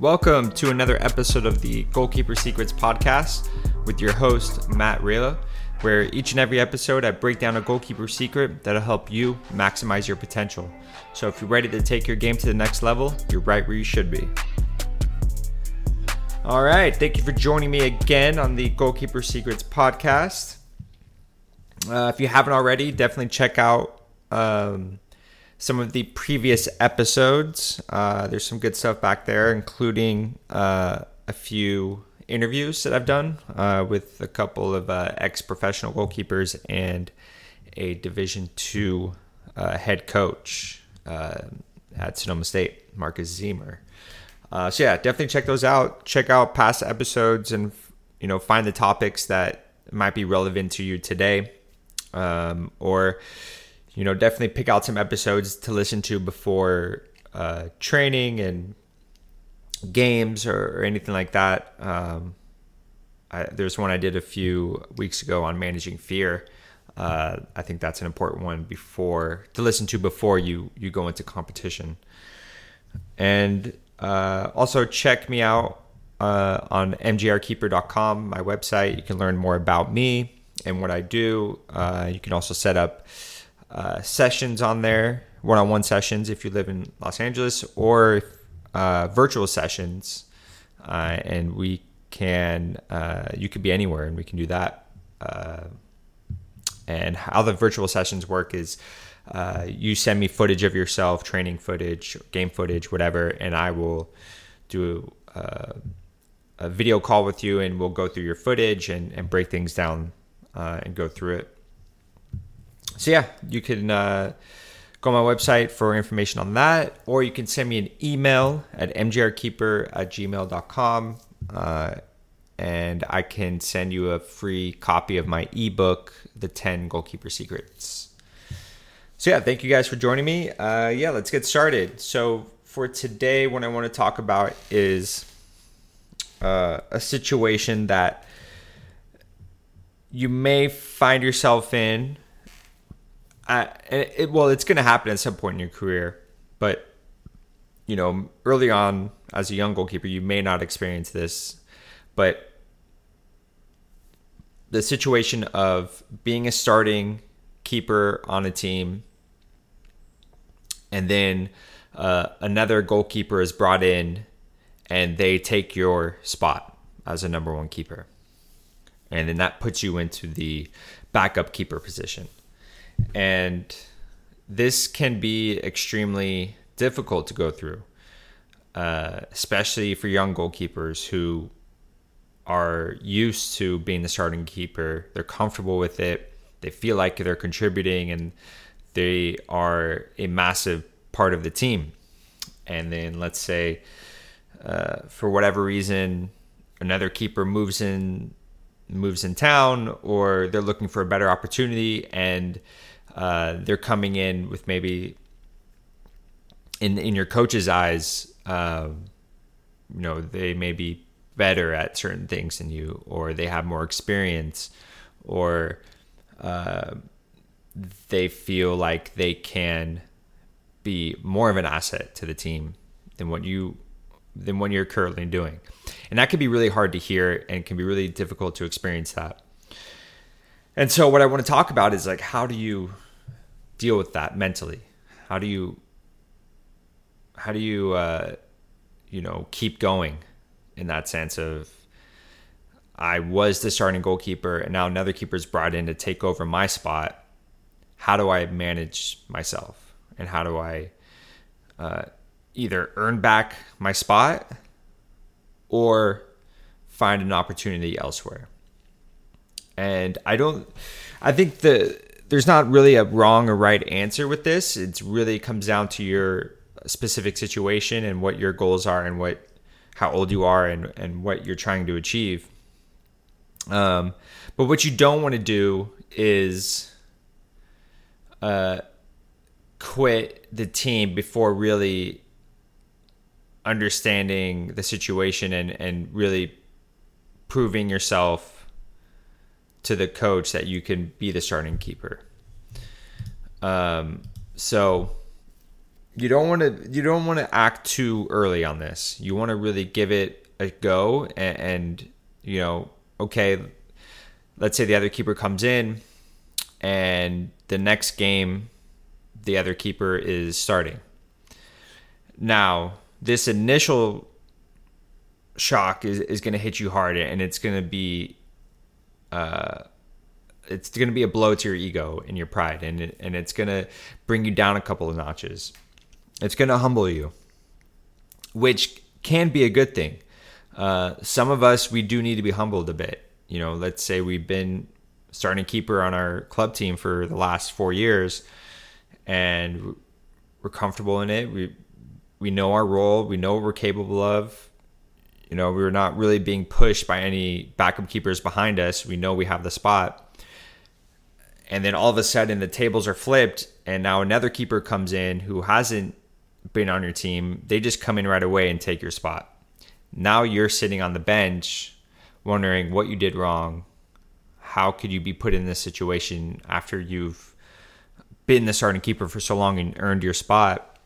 Welcome to another episode of the Goalkeeper Secrets podcast with your host, Matt Rayla, where each and every episode I break down a goalkeeper secret that'll help you maximize your potential. So if you're ready to take your game to the next level, you're right where you should be. All right, thank you for joining me again on the Goalkeeper Secrets podcast. Uh, if you haven't already, definitely check out um, some of the previous episodes. Uh, there's some good stuff back there, including uh, a few interviews that I've done uh, with a couple of uh, ex-professional goalkeepers and a Division two uh, head coach at Sonoma State, Marcus Ziemer. so yeah, definitely check those out. Check out past episodes and you know find the topics that might be relevant to you today um, or you know definitely pick out some episodes to listen to before uh, training and games or, or anything like that. Um, I, there's one I did a few weeks ago on managing fear. Uh, I think that's an important one before to listen to before you you go into competition. And uh, also check me out uh, on mgrkeeper.com, my website. You can learn more about me and what I do. Uh, you can also set up uh, sessions on there, one on one sessions if you live in Los Angeles, or uh, virtual sessions. Uh, and we can, uh, you could be anywhere and we can do that. Uh, and how the virtual sessions work is you send me footage of yourself, training footage, game footage, whatever, and I will do a video call with you and we'll go through your footage and, and break things down uh, and go through it. So yeah, you can uh, go on my website for information on that, or you can send me an email at mgrkeeper at gmail.com. Uh, and I can send you a free copy of my ebook, The 10 Goalkeeper Secrets. So, yeah, thank you guys for joining me. Uh, yeah, let's get started. So, for today, what I want to talk about is uh, a situation that you may find yourself in. It, well, it's going to happen at some point in your career, but you know, early on as a young goalkeeper, you may not experience this, but the situation of being a starting keeper on a team and then uh, another goalkeeper is brought in and they take your spot as a number one keeper and then that puts you into the backup keeper position. And this can be extremely difficult to go through, uh, especially for young goalkeepers who are used to being the starting keeper. They're comfortable with it. They feel like they're contributing and they are a massive part of the team. And then let's say, uh, for whatever reason, another keeper moves in moves in town or they're looking for a better opportunity and uh, they're coming in with maybe in in your coach's eyes uh, you know they may be better at certain things than you or they have more experience or uh, they feel like they can be more of an asset to the team than what you than what you're currently doing. And that can be really hard to hear and can be really difficult to experience that. And so what I want to talk about is like how do you deal with that mentally? How do you how do you uh, you know keep going in that sense of I was the starting goalkeeper and now another keeper is brought in to take over my spot. How do I manage myself and how do I uh, either earn back my spot or find an opportunity elsewhere. And I don't I think the there's not really a wrong or right answer with this. It really comes down to your specific situation and what your goals are and what how old you are and, and what you're trying to achieve. Um, but what you don't want to do is uh, quit the team before really understanding the situation and and really proving yourself to the coach that you can be the starting keeper. Um, so you don't want to you don't want to act too early on this. You want to really give it a go and, and you know, okay, let's say the other keeper comes in and the next game the other keeper is starting. Now, this initial shock is, is going to hit you hard and it's going to be uh, it's going to be a blow to your ego and your pride and it, and it's going to bring you down a couple of notches. It's going to humble you which can be a good thing. Uh, some of us we do need to be humbled a bit. You know let's say we've been starting keeper on our club team for the last four years and we're comfortable in it. We we know our role. We know what we're capable of you know, we were not really being pushed by any backup keepers behind us. We know we have the spot. And then all of a sudden the tables are flipped and now another keeper comes in who hasn't been on your team. They just come in right away and take your spot. Now you're sitting on the bench wondering what you did wrong. How could you be put in this situation after you've been the starting keeper for so long and earned your spot?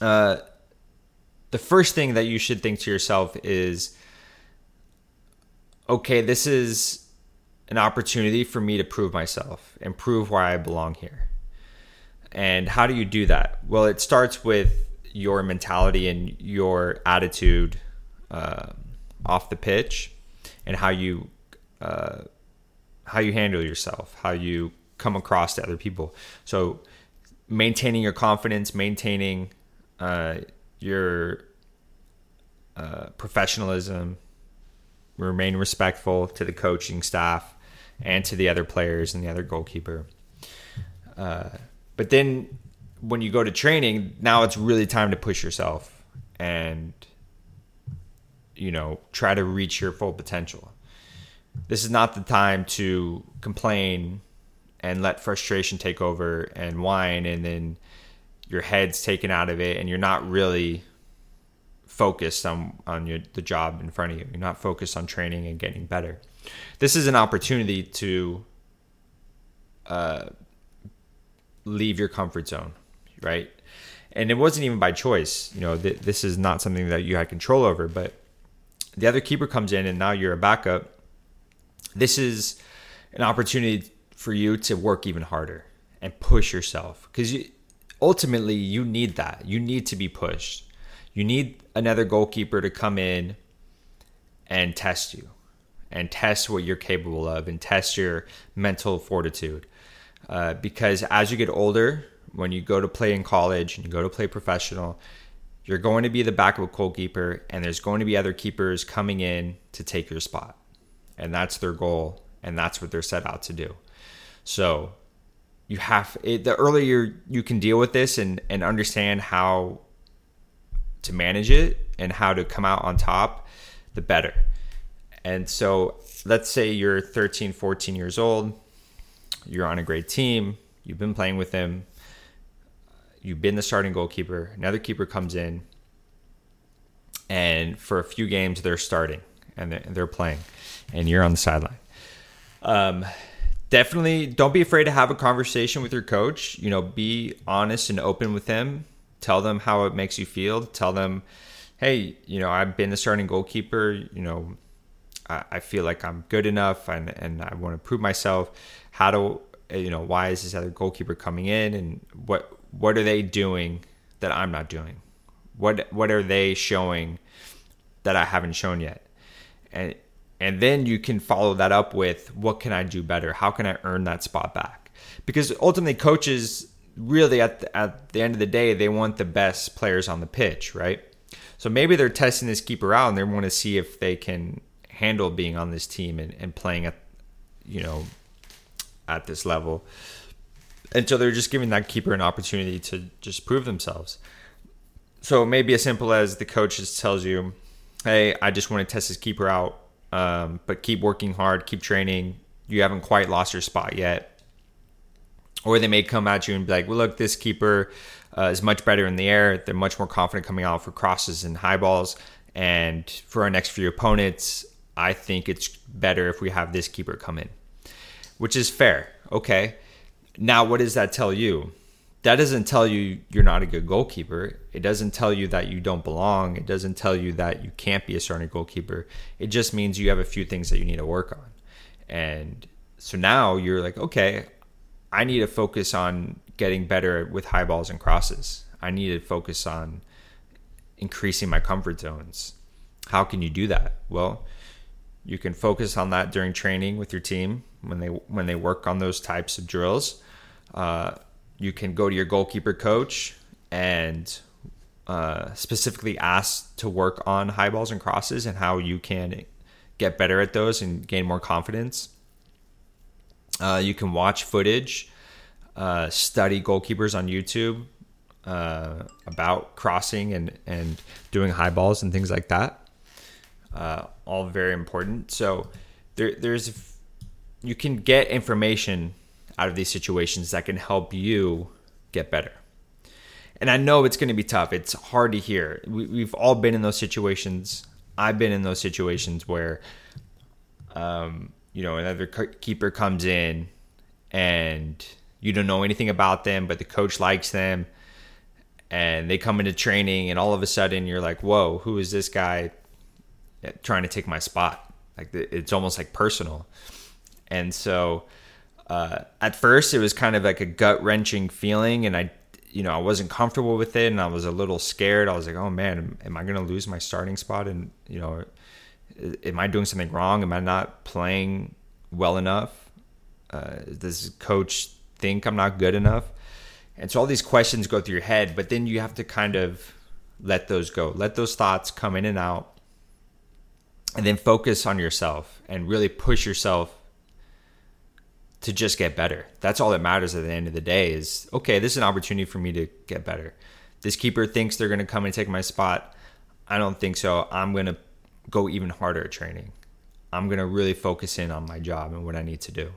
Uh, the first thing that you should think to yourself is okay, this is an opportunity for me to prove myself and prove why I belong here. And how do you do that? Well, it starts with your mentality and your attitude uh, off the pitch, and how you uh, how you handle yourself, how you come across to other people. So, maintaining your confidence, maintaining uh, your uh, professionalism, remain respectful to the coaching staff and to the other players and the other goalkeeper. Uh, but then when you go to training, now it's really time to push yourself and you know try to reach your full potential. This is not the time to complain and let frustration take over and whine and then your head's taken out of it and you're not really focused on on your the job in front of you. You're not focused on training and getting better. This is an opportunity to uh, leave your comfort zone, right? And it wasn't even by choice. You know, th- this is not something that you had control over. But the other keeper comes in, and now you're a backup. This is an opportunity for you to work even harder and push yourself because you, ultimately you need that. You need to be pushed you need another goalkeeper to come in and test you and test what you're capable of and test your mental fortitude. Uh, because as you get older, when you go to play in college and you go to play professional, you're going to be the backup goalkeeper, and there's going to be other keepers coming in to take your spot. And that's their goal, and that's what they're set out to do. So you have it, the earlier you can deal with this and, and understand how to manage it and how to come out on top, the better. And so let's say you're 13, 14 years old, you're on a great team, you've been playing with them, you've been the starting goalkeeper, another keeper comes in, and for a few games they're starting and they're playing, and you're on the sideline. Um, definitely don't be afraid to have a conversation with your coach. You know, be honest and open with him tell them how it makes you feel. Tell them, hey, you know, I've been the starting goalkeeper. You know, I, I feel like I'm good enough, and and I want to prove myself. How do you know? Why is this other goalkeeper coming in, and what what are they doing that I'm not doing? What what are they showing that I haven't shown yet? And and then you can follow that up with what can I do better? How can I earn that spot back? Because ultimately, coaches really at the, at the end of the day, they want the best players on the pitch, right? So maybe they're testing this keeper out and they want to see if they can handle being on this team and, and playing at, you know, at this level. And so they're just giving that keeper an opportunity to just prove themselves. So maybe as simple as the coach just tells you, hey, I just want to test this keeper out, um, but keep working hard, keep training. You haven't quite lost your spot yet or they may come at you and be like, well, look, this keeper uh, is much better in the air. They're much more confident coming out for crosses and high balls. And for our next few opponents, I think it's better if we have this keeper come in, which is fair. Okay. Now, what does that tell you? That doesn't tell you you're not a good goalkeeper. It doesn't tell you that you don't belong. It doesn't tell you that you can't be a starting goalkeeper. It just means you have a few things that you need to work on. And so now you're like, okay, I need to focus on getting better with high balls and crosses. I need to focus on increasing my comfort zones. How can you do that? Well, you can focus on that during training with your team when they when they work on those types of drills. Uh, you can go to your goalkeeper coach and uh, specifically ask to work on high balls and crosses and how you can get better at those and gain more confidence. Uh, you can watch footage, uh, study goalkeepers on YouTube uh, about crossing and, and doing high balls and things like that. Uh, all very important. So there, there's you can get information out of these situations that can help you get better. And I know it's going to be tough. It's hard to hear. We, have all been in those situations. I've been in those situations where, um, you know, another keeper comes in and you don't know anything about them, but the coach likes them and they come into training and all of a sudden you're like, whoa, who is this guy trying to take my spot? Like it's almost like personal. And so, uh, at first it was kind of like a gut wrenching feeling and I you know I wasn't comfortable with it and I was a little scared. I was like oh man am I gonna lose my starting spot? And you know am I doing something wrong? Am I not playing well enough? Uh, does coach think I'm not good enough? And so all these questions go through your head but then you have to kind of let those go. Let those thoughts come in and out and then focus on yourself and really push yourself to just get better. That's all that matters at the end of the day is okay, this is an opportunity for me to get better. This keeper thinks they're going to come and take my spot. I don't think so. I'm going to go even harder at training. I'm going to really focus in on my job and what I need to do.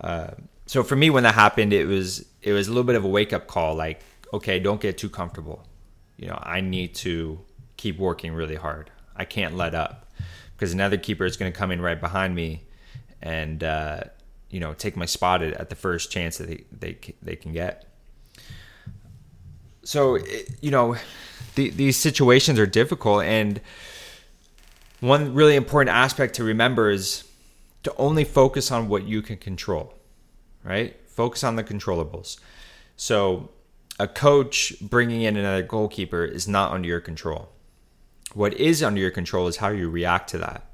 Uh, so for me, when that happened, it was it was a little bit of a wake up call. Like, okay, don't get too comfortable. You know, I need to keep working really hard. I can't let up because another keeper is going to come in right behind me, and uh, you know take my spot at, at the first chance that they they they can get. So you know, the, these situations are difficult, and one really important aspect to remember is to only focus on what you can control. Right, focus on the controllables. So a coach bringing in another goalkeeper is not under your control. What is under your control is how you react to that,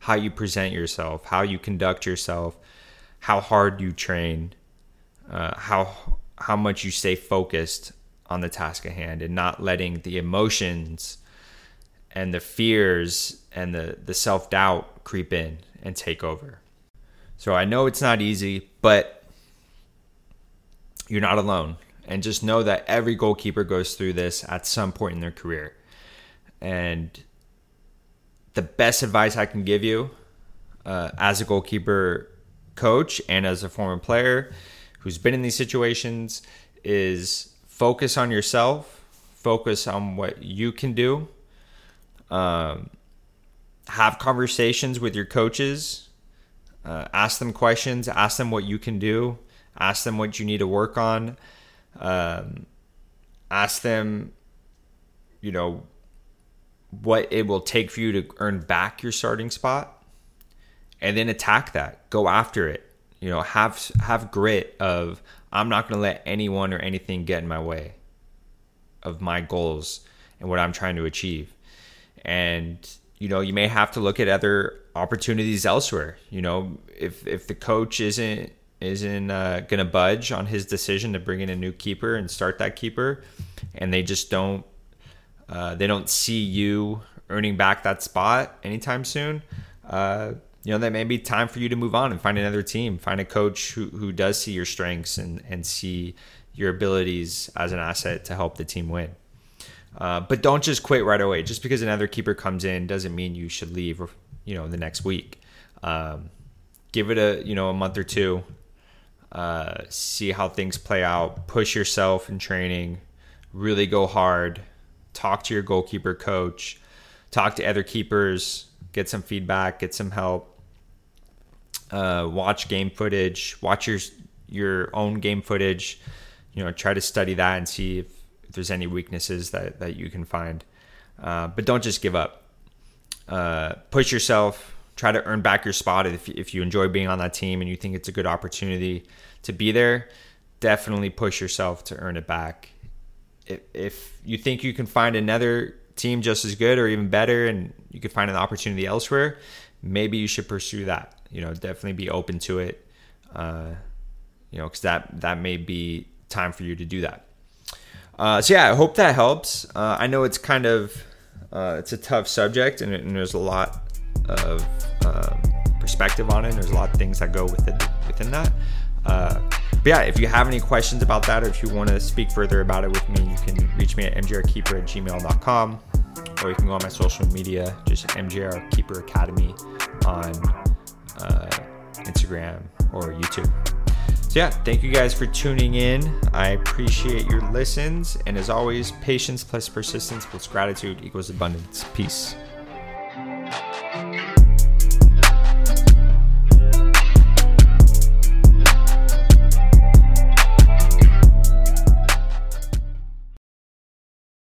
how you present yourself, how you conduct yourself, how hard you train, uh, how how much you stay focused on the task at hand, and not letting the emotions and the fears and the the self doubt creep in and take over. So I know it's not easy, but you're not alone. And just know that every goalkeeper goes through this at some point in their career. And the best advice I can give you uh, as a goalkeeper coach and as a former player who's been in these situations is focus on yourself, focus on what you can do. Um, have conversations with your coaches, uh, ask them questions, ask them what you can do, ask them what you need to work on, um, ask them, you know, what it will take for you to earn back your starting spot and then attack that. Go after it. You know, have have grit of I'm not going to let anyone or anything get in my way of my goals and what I'm trying to achieve. And you know, you may have to look at other opportunities elsewhere. You know, if if the coach isn't isn't uh, going to budge on his decision to bring in a new keeper and start that keeper, and they just don't uh, they don't see you earning back that spot anytime soon. Uh, you know that may be time for you to move on and find another team. Find a coach who, who does see your strengths and, and see your abilities as an asset to help the team win. Uh, but don't just quit right away. Just because another keeper comes in doesn't mean you should leave you know the next week. Um, give it a you know a month or two uh, see how things play out. Push yourself in training. Really go hard. Talk to your goalkeeper coach. Talk to other keepers. Get some feedback. Get some help uh, watch game footage, watch your your own game footage, you know, try to study that and see if, if there's any weaknesses that, that you can find. Uh, but don't just give up. Uh, push yourself. Try to earn back your spot if, if you enjoy being on that team and you think it's a good opportunity to be there. Definitely push yourself to earn it back. If, if you think you can find another team just as good or even better and you could find an opportunity elsewhere, maybe you should pursue that. You know, definitely be open to it. Uh, you know, because that that may be time for you to do that. Uh, so yeah, I hope that helps. Uh, I know it's kind of uh, it's a tough subject, and, and there's a lot of um, perspective on it. There's a lot of things that go within within that. Uh, but yeah, if you have any questions about that, or if you want to speak further about it with me, you can reach me at mgrkeeper at gmail.com, or you can go on my social media, just MJR Keeper Academy on uh, Instagram or YouTube. So, yeah, thank you guys for tuning in. I appreciate your listens. And as always, patience plus persistence plus gratitude equals abundance. Peace.